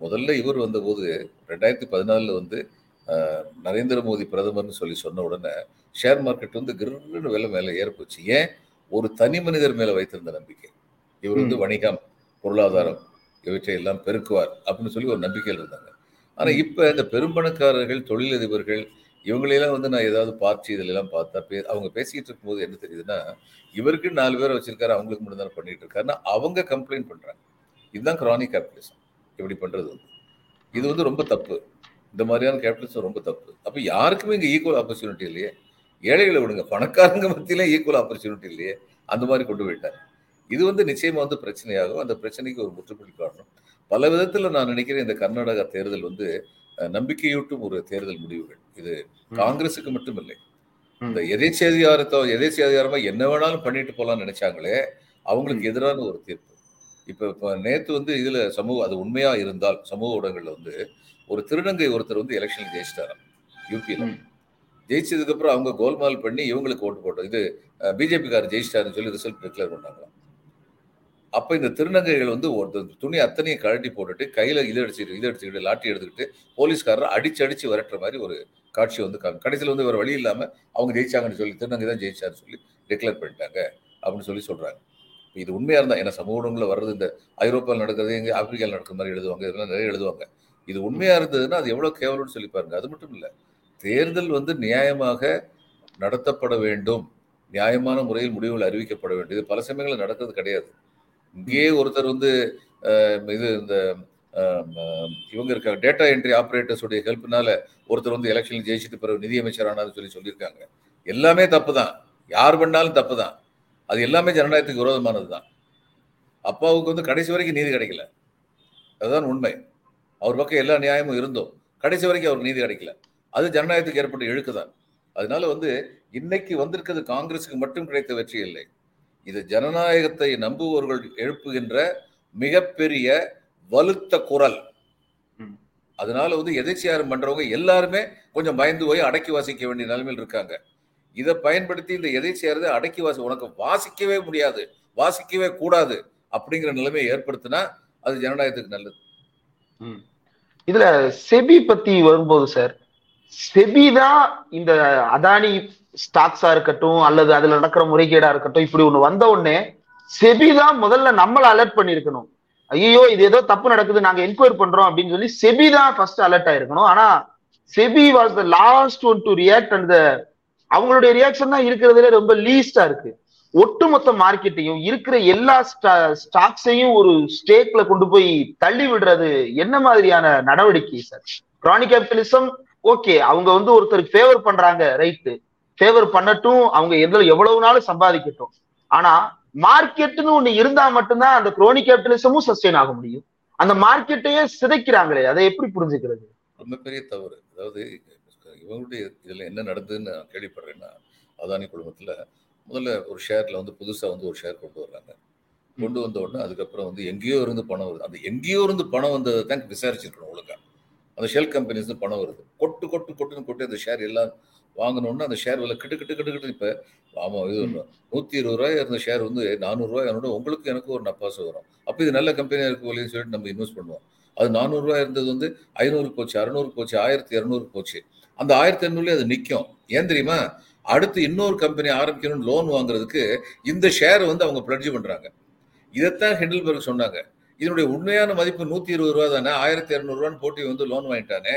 முதல்ல இவர் வந்தபோது ரெண்டாயிரத்தி பதினாலுல வந்து நரேந்திர மோடி பிரதமர்னு சொல்லி சொன்ன உடனே ஷேர் மார்க்கெட் வந்து கிருன்னு விலை மேல ஏற்போச்சு ஏன்? ஒரு தனி மனிதர் மேல வைத்திருந்த நம்பிக்கை. இவர் வந்து வணிகம் பொருளாதாரம் இவற்றை எல்லாம் பெருக்குவார் அப்படின்னு சொல்லி ஒரு நம்பிக்கையில் இருந்தாங்க. ஆனா இப்ப இந்த பெரும்பணக்காரர்கள் தொழிலதிபர்கள் இவங்களெல்லாம் வந்து நான் ஏதாவது பார்த்து இதுல எல்லாம் பார்த்தா பே அவங்க பேசிக்கிட்டு இருக்கும்போது என்ன தெரியுதுன்னா இவருக்கு நாலு பேரை வச்சிருக்காரு அவங்களுக்கு மட்டும் தானே பண்ணிட்டு இருக்காருன்னா அவங்க கம்ப்ளைண்ட் பண்றாங்க. இதுதான் கிரானிக் கேபிட்டலிசம் இப்படி பண்றது வந்து. இது வந்து ரொம்ப தப்பு. இந்த மாதிரியான கேபிட்டலிசம் ரொம்ப தப்பு. அப்ப யாருக்குமே இங்க ஈக்குவல் ஆப்பர்ச்சுனிட்டி இல்லையே. ஏழைகளை விடுங்க. பணக்காரங்க மத்தியில ஈக்குவல் ஆப்பர்ச்சுனிட்டி இல்லையே. அந்த மாதிரி கொண்டு போயிட்டாங்க. இது வந்து நிச்சயமா வந்து பிரச்சனையாகும். அந்த பிரச்சனைக்கு ஒரு முற்றுப்புள்ளி காரணம் பல விதத்துல நான் நினைக்கிறேன் இந்த கர்நாடகா தேர்தல் வந்து நம்பிக்கையூட்டும் ஒரு தேர்தல் முடிவுகள். இது காங்கிரஸுக்கு மட்டும் இல்லை இந்த எதேச்சியாதிகாரத்தோ எதேச்சியாதிகாரமா என்ன வேணாலும் பண்ணிட்டு போலாம்னு நினைச்சாங்களே அவங்களுக்கு எதிரான ஒரு தீர்ப்பு. இப்ப இப்ப நேத்து வந்து இதுல சமூக அது உண்மையா இருந்தால் சமூக ஊடகங்கள்ல வந்து ஒரு திருநங்கை ஒருத்தர் வந்து எலெக்ஷன் ஜெயிச்சிட்டாராம் யூபியில ஜெயிச்சதுக்கு அப்புறம் அவங்க கோல்மால் பண்ணி இவங்களுக்கு ஓட்டு போட்டோம். இது பிஜேபி காரர் ஜெயிச்சிட்டாருன்னு சொல்லி ரிசல்ட் டிக்ளேர் பண்ணாங்களாம். அப்போ இந்த திருநங்கைகள் வந்து ஒரு துணி அத்தனையும் கழட்டி போட்டுட்டு கையில் இதை அடிச்சுட்டு இது அடிச்சுக்கிட்டு லாட்டி எடுத்துக்கிட்டு போலீஸ்காரர் அடிச்சு அடிச்சு விரட்டுற மாதிரி ஒரு காட்சி வந்து கடைசியில் வந்து வேறு வழி இல்லாமல் அவங்க ஜெயிச்சாங்கன்னு சொல்லி திருநங்கை தான் ஜெயிச்சாருன்னு சொல்லி டிக்ளேர் பண்ணிட்டாங்க அப்படின்னு சொல்லி சொல்கிறாங்க இது உண்மையாக இருந்தால் ஏன்னா சமூக ஊடகங்களில் வர்றது இந்த ஐரோப்பாவில் நடக்கிறது எங்கே ஆப்பிரிக்காவில் நடக்கிற மாதிரி எழுதுவாங்க இதெல்லாம் நிறைய எழுதுவாங்க. இது உண்மையாக இருந்ததுன்னா அது எவ்வளோ கேவலம்னு சொல்லி பாருங்க. அது மட்டும் இல்லை தேர்தல் வந்து நியாயமாக நடத்தப்பட வேண்டும். நியாயமான முறையில் முடிவுகள் அறிவிக்கப்பட வேண்டும். இது பல சமயங்களில் நடக்கிறது கிடையாது. இங்கேயே ஒருத்தர் வந்து இது இந்த இவங்க இருக்காங்க டேட்டா என்ட்ரி ஆப்ரேட்டர்ஸுடைய ஹெல்ப்னால ஒருத்தர் வந்து எலெக்ஷன் ஜெயிச்சுட்டு பிறகு நிதியமைச்சர் சொல்லி சொல்லியிருக்காங்க. எல்லாமே தப்பு தான் யார் பண்ணாலும் தப்பு தான் அது எல்லாமே ஜனநாயகத்துக்கு விரோதமானது தான் அப்பாவுக்கு வந்து கடைசி வரைக்கும் நீதி கிடைக்கல. அதுதான் உண்மை. அவர் பக்கம் எல்லா நியாயமும் இருந்தோம். கடைசி வரைக்கும் அவருக்கு நீதி கிடைக்கல. அது ஜனநாயகத்துக்கு ஏற்பட்ட இழுக்கு தான் அதனால வந்து இன்னைக்கு வந்திருக்கிறது காங்கிரஸுக்கு மட்டும் கிடைத்த வெற்றி இல்லை. இது ஜனநாயகத்தை நம்புபவர்கள் எழுப்புகின்ற மிகப்பெரிய வலுத்த குரல். ம். அதனால வந்து எதிர்ச்சியாரம் பண்றவங்க எல்லாருமே கொஞ்சம் பயந்து போய் அடக்கி வாசிக்க வேண்டிய நிலைமையில் இருக்காங்க. இதை பயன்படுத்தி இந்த எதிர்ச்சியாரதை அடக்கி வாசி உனக்கு வாசிக்கவே முடியாது வாசிக்கவே கூடாது அப்படிங்கிற நிலைமையை ஏற்படுத்தினா அது ஜனநாயகத்துக்கு நல்லது. இதுல செபி பத்தி வரும்போது சார் செபி தான் இந்த அதானி ஸ்டாக்ஸா இருக்கட்டும் அல்லது அதுல நடக்கிற முறைகேடா இருக்கட்டும் இப்படி ஒண்ணு வந்த உடனே செபி தான் முதல்ல நம்மள அலர்ட் பண்ணிருக்கணும் ஐயோ இது ஏதோ தப்பு நடக்குது நாங்க என்கொயர் பண்றோம் அப்படின்னு சொல்லி செபி தான் ஃபர்ஸ்ட் அலர்ட் ஆயிருக்கணும். ஆனா SEBI was the last one to react and அவங்களுடைய ரியாக்ஷன் தான் இருக்கிறதுல ரொம்ப லீஸ்டா இருக்கு. ஒட்டுமொத்த மார்க்கெட்டையும் இருக்கிற எல்லா ஸ்டாக்ஸையும் ஒரு ஸ்டேக்ல கொண்டு போய் தள்ளி விடுறது என்ன மாதிரியான நடவடிக்கை சார் கிரானிக் கேபிட்டலிசம் ஓகே அவங்க வந்து ஒருத்தருக்கு ஃபேவர் பண்றாங்க ரைட்டு ஃபேவர் பண்ணட்டும் அவங்க எதுல எவ்வளவு நாளும் சம்பாதிக்கட்டும். ஆனா மார்க்கெட்னு ஒண்ணு இருந்தா மட்டும்தான் அந்த குரோனி கேபிட்டலிசமும் சஸ்டெயின் ஆக முடியும். அந்த மார்க்கெட்டையே சிதைக்கிறாங்களே அதை எப்படி புரிஞ்சுக்கிறது? ரொம்ப பெரிய தவறு. அதாவது இவங்களுடைய இதுல என்ன நடந்ததுன்னு நான் கேள்விப்படுறேன்னா அதானி குழுமத்துல முதல்ல ஒரு ஷேர்ல வந்து புதுசா வந்து ஒரு ஷேர் கொண்டு வர்றாங்க. கொண்டு வந்த உடனே அதுக்கப்புறம் வந்து எங்கேயோ இருந்து பணம் வருது. அந்த எங்கேயோ இருந்து பணம் வந்ததை தான் விசாரிச்சிருக்கணும் ஒழுங்கா. அந்த ஷெல் கம்பெனிஸ் பணம் வருது. கொட்டு கொட்டு கொட்டுன்னு கொட்டு அந்த ஷேர் எல்லாம் வாங்கணும்னா அந்த ஷேர் விலை கிட்டு கிட்டு கிட்டு கிட்டு இப்போ ஆமா இது நூத்தி இருபது ரூபாய் இருந்த ஷேர் வந்து நானூறுரூவா என்னோட உங்களுக்கு எனக்கு ஒரு நப்பாசு வரும். அப்போ இது நல்ல கம்பெனியாக இருக்கு போலேன்னு சொல்லிட்டு நம்ம இன்வெஸ்ட் பண்ணுவோம். அது நானூறுரூவா இருந்தது வந்து ஐநூறு போச்சு அறுநூறு போச்சு ஆயிரத்தி இரநூறு போச்சு. அந்த ஆயிரத்தி இரநூறுலேயே அது நிற்கும் ஏன் தெரியுமா? அடுத்து இன்னொரு கம்பெனி ஆரம்பிக்கணும்னு லோன் வாங்குறதுக்கு இந்த ஷேர் வந்து அவங்க பிளட்ஜ் பண்றாங்க. இதைத்தான் ஹெண்டில்பர்க் சொன்னாங்க. இதனுடைய உண்மையான மதிப்பு நூத்தி இருபது ரூபா தானே ஆயிரத்தி இரநூறுவான்னு போட்டி வந்து லோன் வாங்கிட்டானே.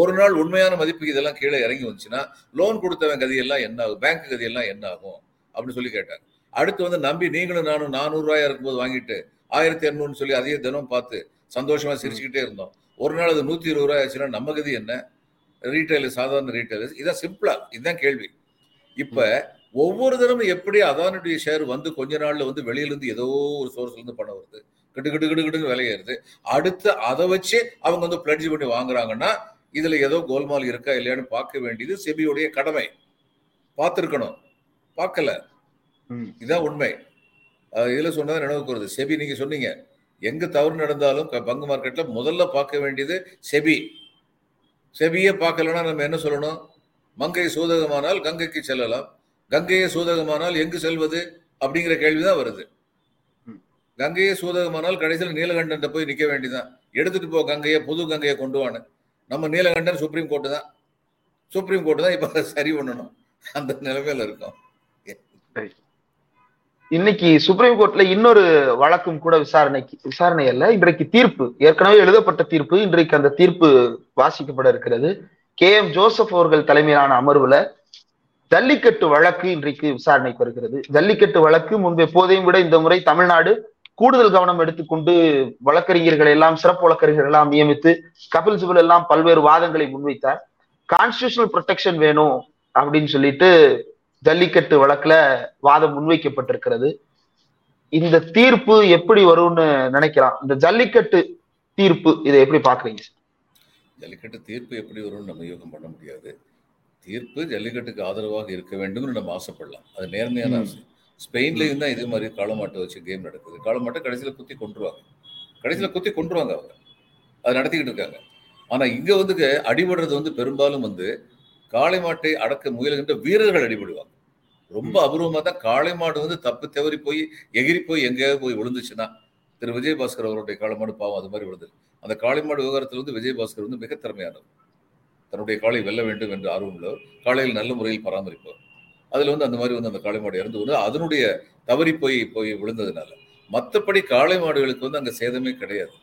ஒரு நாள் உண்மையான மதிப்புக்கு இதெல்லாம் கீழே இறங்கி வந்துச்சுன்னா லோன் கொடுத்தவன் கதையெல்லாம் என்ன ஆகும்? பேங்க் கதையெல்லாம் என்ன ஆகும்? அப்படின்னு சொல்லி கேட்டாங்க. அடுத்து வந்து நம்பி நீங்களும் நானும் நானூறுரூவாயா இருக்கும்போது வாங்கிட்டு ஆயிரத்தி இரநூறுன்னு சொல்லி அதையே தினம் பார்த்து சந்தோஷமா சிரிச்சுக்கிட்டே இருந்தோம். ஒரு நாள் அது நூற்றி இருபது ரூபாய் ஆச்சுன்னா நம்ம கதி என்ன? ரீட்டைலர் சாதாரண ரீட்டைலர்ஸ் இதான் சிம்பிளா இதுதான் கேள்வி. இப்போ ஒவ்வொரு தினமும் எப்படி அதானுடைய ஷேர் வந்து கொஞ்ச நாள்ல வந்து வெளியிலேருந்து ஏதோ ஒரு சோர்ஸ்லேருந்து பணம் வருது. கிட்டு கிட்டு கிட்டு கிட்டுன்னு விலையேறுது. அடுத்து அதை வச்சு அவங்க வந்து பிளட்ஜ் பண்ணி வாங்குறாங்கன்னா இதுல ஏதோ கோல்மால் இருக்கா இல்லையான்னு பார்க்க வேண்டியது செபியுடைய கடமை. பார்த்துருக்கணும். பார்க்கல. இதுதான் உண்மை. இதுல சொன்னதை நினைவுக்கு வருது செபி நீங்க சொன்னீங்க. எங்க தவறு நடந்தாலும் பங்கு மார்க்கெட்ல முதல்ல பார்க்க வேண்டியது செபி. செபியே பார்க்கலன்னா நம்ம என்ன சொல்லணும்? மங்கை சூதகமானால் கங்கைக்கு செல்லலாம். கங்கையே சூதகமானால் எங்கு செல்வது? அப்படிங்கிற கேள்விதான் வருது. கங்கையே சூதகமானால் கடைசியில் நீலகண்டன் போய் நிக்க வேண்டியதான் எடுத்துட்டு போ கங்கையை புது கங்கையை கொண்டு வான்னு. நம்ம நீலகண்டன் சுப்ரீம் கோர்ட்டு தான். சுப்ரீம் கோர்ட்டு தான் இப்ப சரி பண்ணணும். அந்த நிலைமையில இருக்கும். இன்னைக்கு சுப்ரீம் கோர்ட்ல இன்னொரு வழக்கும் கூட விசாரணைக்கு விசாரணை அல்ல இன்றைக்கு தீர்ப்பு ஏற்கனவே எழுதப்பட்ட தீர்ப்பு இன்றைக்கு அந்த தீர்ப்பு வாசிக்கப்பட இருக்கிறது. கே. எம். ஜோசப் அவர்கள் தலைமையிலான அமர்வுல ஜல்லிக்கட்டு வழக்கு இன்றைக்கு விசாரணைக்கு வருகிறது. ஜல்லிக்கட்டு வழக்கு முன்பு எப்போதையும் விட இந்த முறை தமிழ்நாடு கூடுதல் கவனம் எடுத்துக்கொண்டு வழக்கறிஞர்கள் எல்லாம் சிறப்பு வழக்கறிஞர்கள் எல்லாம் நியமித்து கபில் சிபல் எல்லாம் பல்வேறு வாதங்களை முன்வைத்தார். கான்ஸ்டியூஷனல் ப்ரொடெக்ஷன் வேணும் அப்படின்னு சொல்லிட்டு ஜல்லிக்கட்டு வழக்குல வாதம் முன்வைக்கப்பட்டிருக்கிறது. இந்த தீர்ப்பு எப்படி வரும்னு நினைக்கலாம்? இந்த ஜல்லிக்கட்டு தீர்ப்பு இதை எப்படி பாக்குறீங்க ஜல்லிக்கட்டு தீர்ப்பு எப்படி வரும்னு நம்ம யோகம் பண்ண முடியாது. தீர்ப்பு ஜல்லிக்கட்டுக்கு ஆதரவாக இருக்க வேண்டும்னு நம்ம ஆசைப்படலாம். அது நேர்மையான ஆசை. ஸ்பெயின்லயும் தான் இதே மாதிரி காளமாட்டை வச்சு கேம் நடக்குது. காளமாட்டை கடைசியில குத்தி கொண்டுருவாங்க கடைசியில குத்தி கொண்டுருவாங்க அவங்க. அதை நடத்திக்கிட்டு இருக்காங்க. ஆனா இங்க வந்து அடிபடுறது வந்து பெரும்பாலும் வந்து காளை மாட்டை அடக்க முயலுகின்ற வீரர்கள் அடிபடுவாங்க. ரொம்ப அபூர்வமா தான் காளை மாடு வந்து தப்பு தவறி போய் எகிரி போய் எங்கேயாவது போய் விழுந்துச்சுன்னா திரு. விஜயபாஸ்கர் அவருடைய காளை மாடு பாவம் அது மாதிரி விழுது அந்த காளை மாடு விவகாரத்தில் வந்து விஜயபாஸ்கர் வந்து மிக திறமையானவர். தன்னுடைய காளை வெல்ல வேண்டும் என்று ஆர்வம் உள்ளவர். காளையில் நல்ல முறையில் பராமரிப்பவர். அதுல வந்து அந்த மாதிரி வந்து அந்த காளை மாடு இறந்து வந்து அதனுடைய தவறி போய் போய் விழுந்ததுனால. மற்றபடி காளை மாடுகளுக்கு வந்து அங்க சேதமே கிடையாது.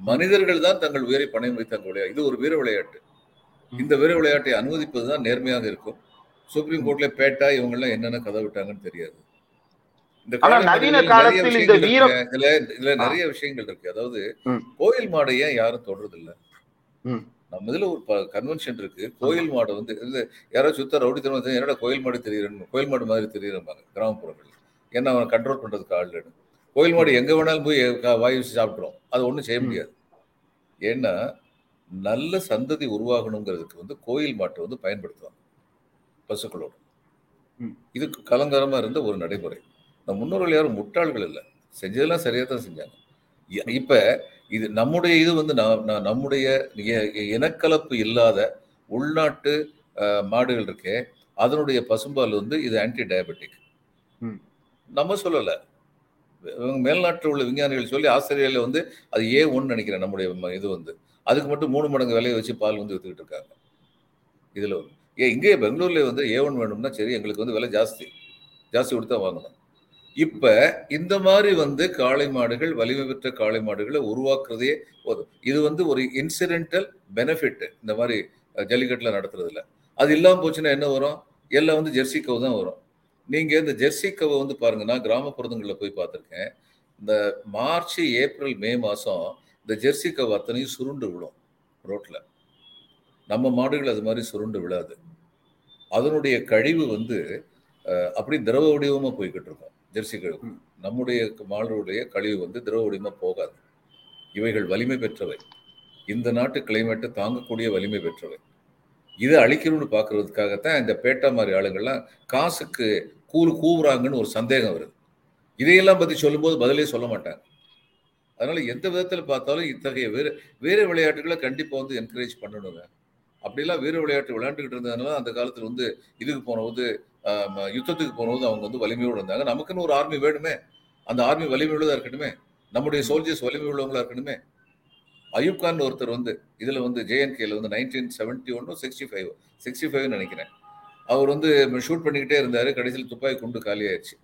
மனிதர்கள் தான் தங்கள் உயிரை பணயம் வைத்து அங்க விளையாடு இது ஒரு வீர விளையாட்டு. இந்த வீர விளையாட்டை அனுமதிப்பது தான் நேர்மையாக இருக்கும். சுப்ரீம் கோர்ட்ல பேட்டா இவங்க எல்லாம் என்னென்ன கதை விட்டாங்கன்னு தெரியாது. இந்த நவீன காலத்தில் இந்த விஷயங்கள் வீரம். இதுல நிறைய விஷயங்கள் இருக்கு. அதாவது. கோயில் மாடை ஏன் யாரும் தொடறது இல்ல. நம்ம இதுல ஒரு கன்வென்ஷன் இருக்கு. கோயில் மாடு வந்து யாராவது சுத்த ரவுடித்தனம் வந்து என்னடா கோயில் மாடு தெரியுறேன்னு கோயில் மாடு மாதிரி தெரியுறாங்க கிராமப்புறங்கள் ஏன்னா அவன் கண்ட்ரோல் பண்றதுக்கு ஆள் கோயில் மாடு எங்க வேணாலும் போய் வாய் வச்சு சாப்பிட்றோம் அது ஒண்ணும் செய்ய. முடியாது. ஏன்னா நல்ல சந்ததி உருவாகணுங்கிறதுக்கு வந்து கோயில் மாட்டை வந்து பயன்படுத்துவாங்க. பசுக்களோட. ம். இது கலங்கரமா இருந்த ஒரு நடைமுறை. நம்ம முன்னோர்கள் யாரும் முட்டாள்கள் இல்லை. செஞ்சதெல்லாம் சரியா தான் செஞ்சாங்க இப்ப இது நம்முடைய இது வந்து நம்முடைய இனக்கலப்பு இல்லாத உள்நாட்டு மாடுகள் இருக்கே அதனுடைய பசும்பால் வந்து இது ஆன்டி டயபெட்டிக் ம். நம்ம சொல்லல. இவங்க மேல்நாட்டில் உள்ள விஞ்ஞானிகள் சொல்லி ஆஸ்திரேலியால வந்து அது ஏ ஒன்னு நினைக்கிறேன் நம்முடைய ம- இது வந்து. அதுக்கு மட்டும் மூணு மடங்கு விலையை வச்சு பால் வந்து வித்துக்கிட்டு இருக்காங்க. இதுல வந்து. ஏன் இங்கே பெங்களூர்ல வந்து ஏ ஒன் வேணும்னா சரி எங்களுக்கு வந்து விலை ஜாஸ்தி. ஜாஸ்தி கொடுத்தா வாங்கணும். இப்ப இந்த மாதிரி வந்து காளை மாடுகள் வலிமை பெற்ற காளை மாடுகளை உருவாக்குறதே போதும். இது வந்து ஒரு இன்சிடென்டல் பெனிஃபிட் இந்த மாதிரி ஜல்லிக்கட்டில் நடத்துறதுல. அது இல்லாமல் போச்சுன்னா என்ன வரும்? எல்லாம் வந்து ஜெர்சி கவு தான் வரும். நீங்க இந்த ஜெர்சி கவை வந்து பாருங்க நான் கிராமப்புறங்களில் போய் பார்த்துருக்கேன். இந்த மார்ச் ஏப்ரல் மே மாதம் இந்த ஜெர்சி கவு அத்தனையும் சுருண்டு விழும் ரோட்டில் நம்ம மாடுகள் அது மாதிரி சுருண்டு விழாது. அதனுடைய கழிவு வந்து அப்படி திரவ வடிவமாக போய்கிட்டு இருக்கும். ஜெர்சி கழிவு ம். நம்முடைய மாடுடைய கழிவு வந்து திரவ போகாது. இவைகள் வலிமை பெற்றவை. இந்த நாட்டு கிளைமேட்டை தாங்கக்கூடிய வலிமை பெற்றவை. இதை அழிக்கணும்னு பார்க்கறதுக்காகத்தான் இந்த பேட்டா மாதிரி ஆளுங்கள்லாம் காசுக்கு கூறு கூவுறாங்கன்னு ஒரு சந்தேகம் வருது. இதையெல்லாம் பத்தி சொல்லும்போது பதிலே சொல்ல மாட்டாங்க. அதனால எந்த விதத்துல பார்த்தாலும் இத்தகைய வீர வீர விளையாட்டுகளை கண்டிப்பா வந்து என்கரேஜ் பண்ணணுங்க. அப்படிலாம் வீர விளையாட்டு விளையாண்டுக்கிட்டு இருந்ததுனால அந்த காலத்துல வந்து இதுக்கு போனபோது ஆம், யுத்தத்துக்கு போனது அவங்க வந்து வலிமையோடு இருந்தாங்க. நமக்குன்னு ஒரு ஆர்மி வேணுமே. அந்த ஆர்மி வலிமையுள்ளதா இருக்கணுமே நம்முடைய சோல்ஜர்ஸ் வலிமை உள்ளவங்களா இருக்கணுமே. அயூப் கான் ஒருத்தர் வந்து இதில் வந்து ஜேஎன்கேல வந்து நைன்டீன் செவன்டி ஒன்னு சிக்ஸ்டி ஃபைவ் சிக்ஸ்டி ஃபைவ்னு நினைக்கிறேன். அவர் வந்து ஷூட் பண்ணிக்கிட்டே இருந்தார். கடைசியில் துப்பாக்கி குண்டு காலியாயிருச்சு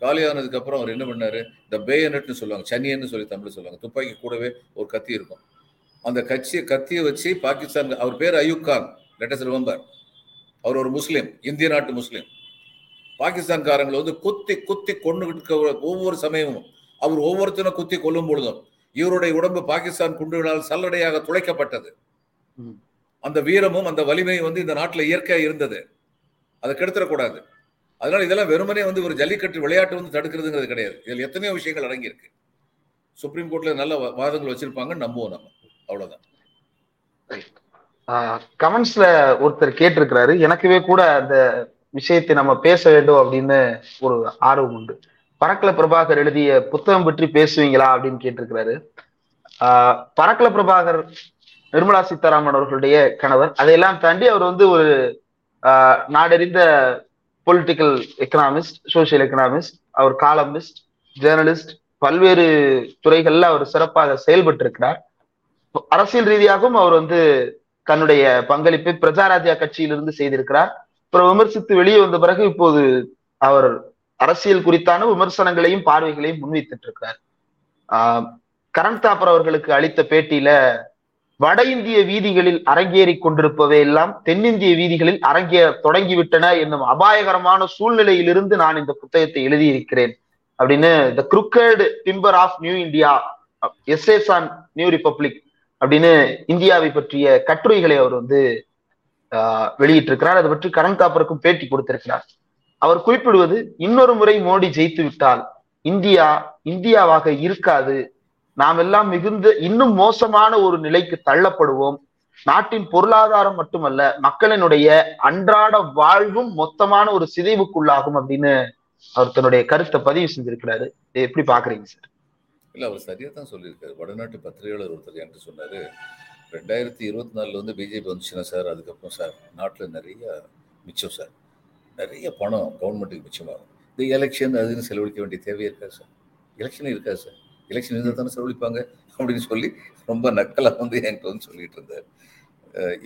காலியானதுக்கப்புறம் அவர் என்ன பண்ணாரு? இந்த பேயனட்னு சொல்லுவாங்க சனியன்னு சொல்லி தமிழ் சொல்லுவாங்க. துப்பாக்கி கூடவே ஒரு கத்தி இருக்கும். அந்த கட்சியை கத்தியை வச்சு பாகிஸ்தான் அவர் பேர் அயூப் கான் லெட்டஸ் ரிமெம்பர் அவர் ஒரு முஸ்லீம் இந்திய நாட்டு முஸ்லீம். பாகிஸ்தான்காரங்களை வந்து குத்தி குத்தி கொண்டுகிட்டு இருக்க ஒவ்வொரு சமயமும் அவர் ஒவ்வொருத்தரும் குத்தி கொல்லும் பொழுதும் இவருடைய உடம்பு பாகிஸ்தான் குண்டுகளால் சல்லடையாக துளைக்கப்பட்டது. ம். அந்த வீரமும் அந்த வலிமையும் வந்து இந்த நாட்டில் இயற்கையா இருந்தது. அதை கெடுத்துடக்கூடாது. அதனால இதெல்லாம் வெறுமனே வந்து ஒரு ஜல்லிக்கட்டு விளையாட்டு வந்து தடுக்கிறதுங்கிறது கிடையாது. இதில் எத்தனையோ விஷயங்கள் அடங்கியிருக்கு. சுப்ரீம் கோர்ட்ல நல்ல வாதங்கள் வச்சிருப்பாங்கன்னு நம்புவோம் நம்ம. அவ்வளவுதான். கமெண்ட்ஸ்ல ஒருத்தர் கேட்டிருக்கிறாரு. எனக்குவே கூட அந்த விஷயத்தை நம்ம பேச வேண்டும் அப்படின்னு ஒரு ஆர்வம் உண்டு. பறக்கல பிரபாகர் எழுதிய புத்தகம் பற்றி பேசுவீங்களா? அப்படின்னு கேட்டிருக்கிறாரு. பறக்கல பிரபாகர் நிர்மலா சீதாராமன் அவர்களுடைய கணவர். அதையெல்லாம் தாண்டி அவர் வந்து ஒரு நாடறிந்த பொலிட்டிக்கல் எக்கனாமிஸ்ட் சோசியல் எக்கனாமிஸ்ட் அவர் காலமிஸ்ட் ஜேர்னலிஸ்ட் பல்வேறு துறைகள்ல அவர் சிறப்பாக செயல்பட்டு இருக்கிறார் அரசியல் ரீதியாகவும் அவர் வந்து தன்னுடைய பங்களிப்பை பிரஜாராஜ்யா கட்சியிலிருந்து செய்திருக்கிறார். அப்புறம் விமர்சித்து வெளியே வந்த பிறகு இப்போது அவர் அரசியல் குறித்தான விமர்சனங்களையும் பார்வைகளையும் முன்வைத்துட்டு இருக்கிறார் ஆஹ் கரண் தாப்பர் அவர்களுக்கு அளித்த பேட்டியில வட இந்திய வீதிகளில் அரங்கேறி கொண்டிருப்பவை எல்லாம் தென்னிந்திய வீதிகளில் அரங்கே தொடங்கிவிட்டன என்னும் அபாயகரமான சூழ்நிலையிலிருந்து நான் இந்த புத்தகத்தை எழுதியிருக்கிறேன். அப்படின்னு the Crooked Timber of New India essays on New Republic அப்படின்னு இந்தியாவை பற்றிய கட்டுரைகளை அவர் வந்து ஆஹ் வெளியிட்டிருக்கிறார். அதை பற்றி கரண் காப்பருக்கும் பேட்டி கொடுத்திருக்கிறார். அவர் குறிப்பிடுவது இன்னொரு முறை மோடி ஜெயித்து விட்டால் இந்தியா இந்தியாவாக இருக்காது. நாம் எல்லாம் மிகுந்த இன்னும் மோசமான ஒரு நிலைக்கு தள்ளப்படுவோம். நாட்டின் பொருளாதாரம் மட்டுமல்ல மக்களினுடைய அன்றாட வாழ்வும் மொத்தமான ஒரு சிதைவுக்குள்ளாகும் அப்படின்னு அவர் தன்னுடைய கருத்தை பதிவு செஞ்சிருக்கிறாரு. எப்படி பாக்குறீங்க சார்? இல்லை அவர் சரியாக தான் சொல்லியிருக்காரு. வடநாட்டு பத்திரிகையாளர் ஒருத்தர் என்கிட்ட சொன்னார் ரெண்டாயிரத்தி இருபத்தி நாலுல வந்து பிஜேபி வந்துச்சுன்னா சார் அதுக்கப்புறம் சார் நாட்டில் நிறைய மிச்சம் சார் நிறைய பணம் கவர்மெண்ட்டுக்கு மிச்சமாகும் இந்த எலெக்ஷன் அதுன்னு செலவழிக்க வேண்டிய தேவையே இருக்காது சார் எலெக்ஷன் இருக்காது சார் எலெக்ஷன் இருந்தால் தானே செலவழிப்பாங்க அப்படின்னு சொல்லி ரொம்ப நக்கலாக வந்து என்கிட்ட வந்து சொல்லிட்டு இருந்தார்.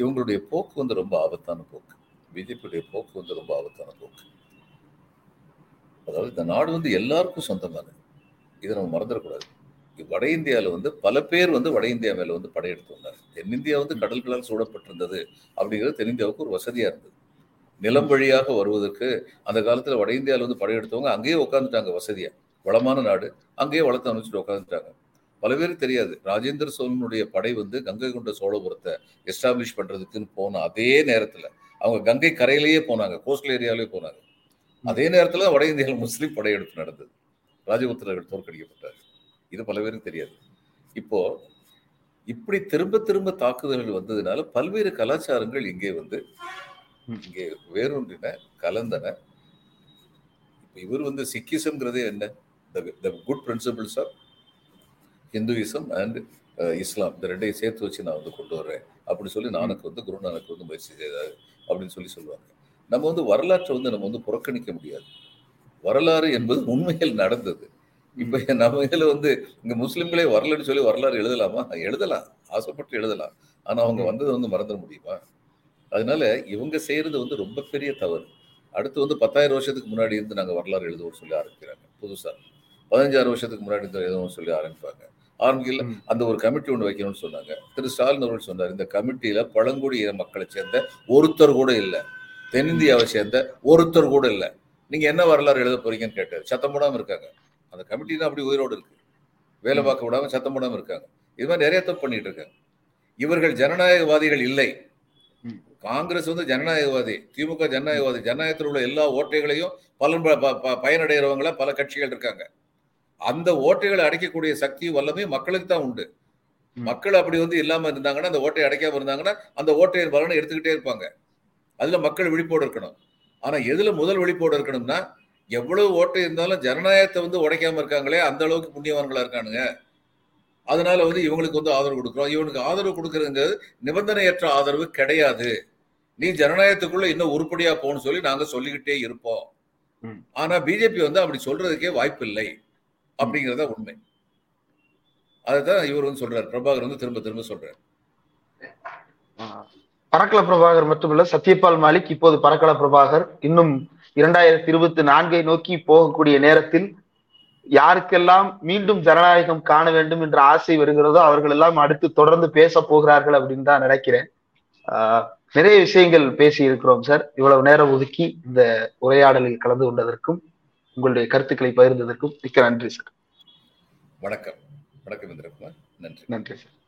இவங்களுடைய போக்கு வந்து ரொம்ப ஆபத்தான போக்கு. பிஜேபியுடைய போக்கு வந்து ரொம்ப ஆபத்தான போக்கு. அதாவது இந்த நாடு வந்து எல்லாருக்கும் சொந்தமானது. இதை நம்ம மறந்துடக்கூடாது. வட இந்தியாவில் வந்து பல பேர் வந்து வட இந்தியா மேல வந்து படையெடுத்து வந்தாங்க. தென்னிந்தியா வந்து கடல்களால் சூழப்பட்டிருந்தது அப்படிங்கிறது தென்னிந்தியாவுக்கு ஒரு வசதியா இருந்தது. நிலம் வழியாக வருவதற்கு அந்த காலத்துல வட இந்தியாவில் வந்து படையெடுத்தவங்க அங்கேயே உட்காந்துட்டாங்க வசதியா. வளமான நாடு. அங்கேயே வளர்த்து அமைச்சிட்டு உட்காந்துட்டாங்க பல பேருக்கு தெரியாது. ராஜேந்திர சோழனுடைய படை வந்து கங்கை கொண்ட சோழபுரத்தை எஸ்டாப்ளிஷ் பண்றதுக்குன்னு போன அதே நேரத்துல அவங்க கங்கை கரையிலேயே போனாங்க. கோஸ்டல் ஏரியாவிலே போனாங்க. அதே நேரத்துல வட இந்தியாவில் முஸ்லீம் படையெடுப்பு நடந்தது. ராஜபுத்திரர்கள் தோற்கடிக்கப்பட்டார் இது பல பேருக்கு தெரியாது. இப்போ இப்படி திரும்ப திரும்ப தாக்குதல்கள் வந்ததுனால பல்வேறு கலாச்சாரங்கள் இங்கே வந்து இங்கே வேரூன்றின கலந்தன. இப்போ இவர் வந்து சிக்கிசம்ங்கிறதே என்ன? The good principles of Hinduism and Islam இந்த ரெண்டையும் சேர்த்து வச்சு நான் வந்து கொண்டு வர்றேன். அப்படி சொல்லி நானக்கு வந்து குருநானக் வந்து முயற்சி செய்தார் அப்படின்னு சொல்லி சொல்லுவாங்க. நம்ம வந்து வரலாற்றை வந்து நம்ம வந்து புறக்கணிக்க முடியாது. வரலாறு என்பது உண்மையில் நடந்தது. இப்ப நம்ம இதுல வந்து இங்க முஸ்லிம்களே வரலன்னு சொல்லி வரலாறு எழுதலாமா? எழுதலாம். ஆசைப்பட்டு எழுதலாம். ஆனா அவங்க வந்ததை வந்து மறந்துட முடியுமா? அதனால இவங்க செய்யறது வந்து ரொம்ப பெரிய தவறு. அடுத்து வந்து பத்தாயிரம் வருஷத்துக்கு முன்னாடி இருந்து நாங்க வரலாறு எழுதுவோம் சொல்லி ஆரம்பிக்கிறாங்க. புதுசா. பதினஞ்சாறு வருஷத்துக்கு முன்னாடி இருந்து எழுதுவோம் சொல்லி ஆரம்பிப்பாங்க. ஆரம்பிக்கல அந்த ஒரு கமிட்டி ஒன்று வைக்கணும்னு சொன்னாங்க. திரு ஸ்டாலின் அவர்கள் சொன்னார் இந்த கமிட்டியில பழங்குடியின மக்களை சேர்ந்த ஒருத்தர் கூட இல்லை. தென்னிந்தியாவை சேர்ந்த ஒருத்தர் கூட இல்லை. நீங்க என்ன வரலாறு எழுத போறீங்கன்னு கேட்டார். சத்தம் போடாம இருக்காங்க. அந்த கமிட்டி தான் அப்படி உயிரோடு இருக்கு. வேலை பார்க்க விடாம சத்தம் போடாம இருக்காங்க. இது மாதிரி நிறைய தப்பு பண்ணிட்டு இருக்காங்க. இவர்கள் ஜனநாயகவாதிகள் இல்லை. காங்கிரஸ் வந்து ஜனநாயகவாதி திமுக ஜனநாயகவாதி. ஜனநாயகத்தில் உள்ள எல்லா ஓட்டைகளையும் பலன் பயனடைகிறவங்கள பல கட்சிகள் இருக்காங்க. அந்த ஓட்டைகளை அடைக்கக்கூடிய சக்தி வல்லமே மக்களுக்கு தான் உண்டு. மக்கள் அப்படி வந்து இல்லாம இருந்தாங்கன்னா அந்த ஓட்டை அடைக்காம இருந்தாங்கன்னா அந்த ஓட்டையின் பலனை எடுத்துக்கிட்டே இருப்பாங்க. அதுல மக்கள் விழிப்போடு இருக்கணும். ஆனா எதுல முதல் விழிப்போடு இருக்கணும்னா எவ்வளவு ஓட்டை இருந்தாலும் ஜனநாயகத்தை வந்து உடைக்காம இருக்காங்களே அந்த அளவுக்கு புண்ணியவான்களா இருக்கானுங்க. அதனால வந்து இவங்களுக்கு வந்து ஆதரவு கொடுக்குறோம். இவனுக்கு ஆதரவு கொடுக்கறதுங்கிறது நிபந்தனையற்ற ஆதரவு கிடையாது. நீ ஜனநாயகத்துக்குள்ள இன்னும் உருப்படியா போன்னு சொல்லி நாங்க சொல்லிக்கிட்டே இருப்போம். ஆனா பிஜேபி வந்து அப்படி சொல்றதுக்கே வாய்ப்பு இல்லை அப்படிங்கிறத உண்மை. அதைத்தான் இவர் வந்து சொல்றாரு. பிரபாகர் வந்து திரும்ப திரும்ப சொல்றாரு. பரக்கல பிரபாகர் மட்டுமல்ல சத்யபால் மாலிக் இப்போது பரக்கல பிரபாகர் இன்னும் இரண்டாயிரத்தி இருபத்தி நான்கை நோக்கி போகக்கூடிய நேரத்தில் யாருக்கெல்லாம் மீண்டும் ஜனநாயகம் காண வேண்டும் என்ற ஆசை வருகிறதோ அவர்கள் எல்லாம் அடுத்து தொடர்ந்து பேச போகிறார்கள் அப்படின்னு தான் நினைக்கிறேன். நிறைய விஷயங்கள் பேசி இருக்கிறோம் சார். இவ்வளவு நேரம் ஒதுக்கி இந்த உரையாடலில் கலந்து கொண்டதற்கும் உங்களுடைய கருத்துக்களை பகிர்ந்ததற்கும் மிக்க நன்றி சார். வணக்கம். வணக்கம் இந்திரகுமார். நன்றி. நன்றி சார்.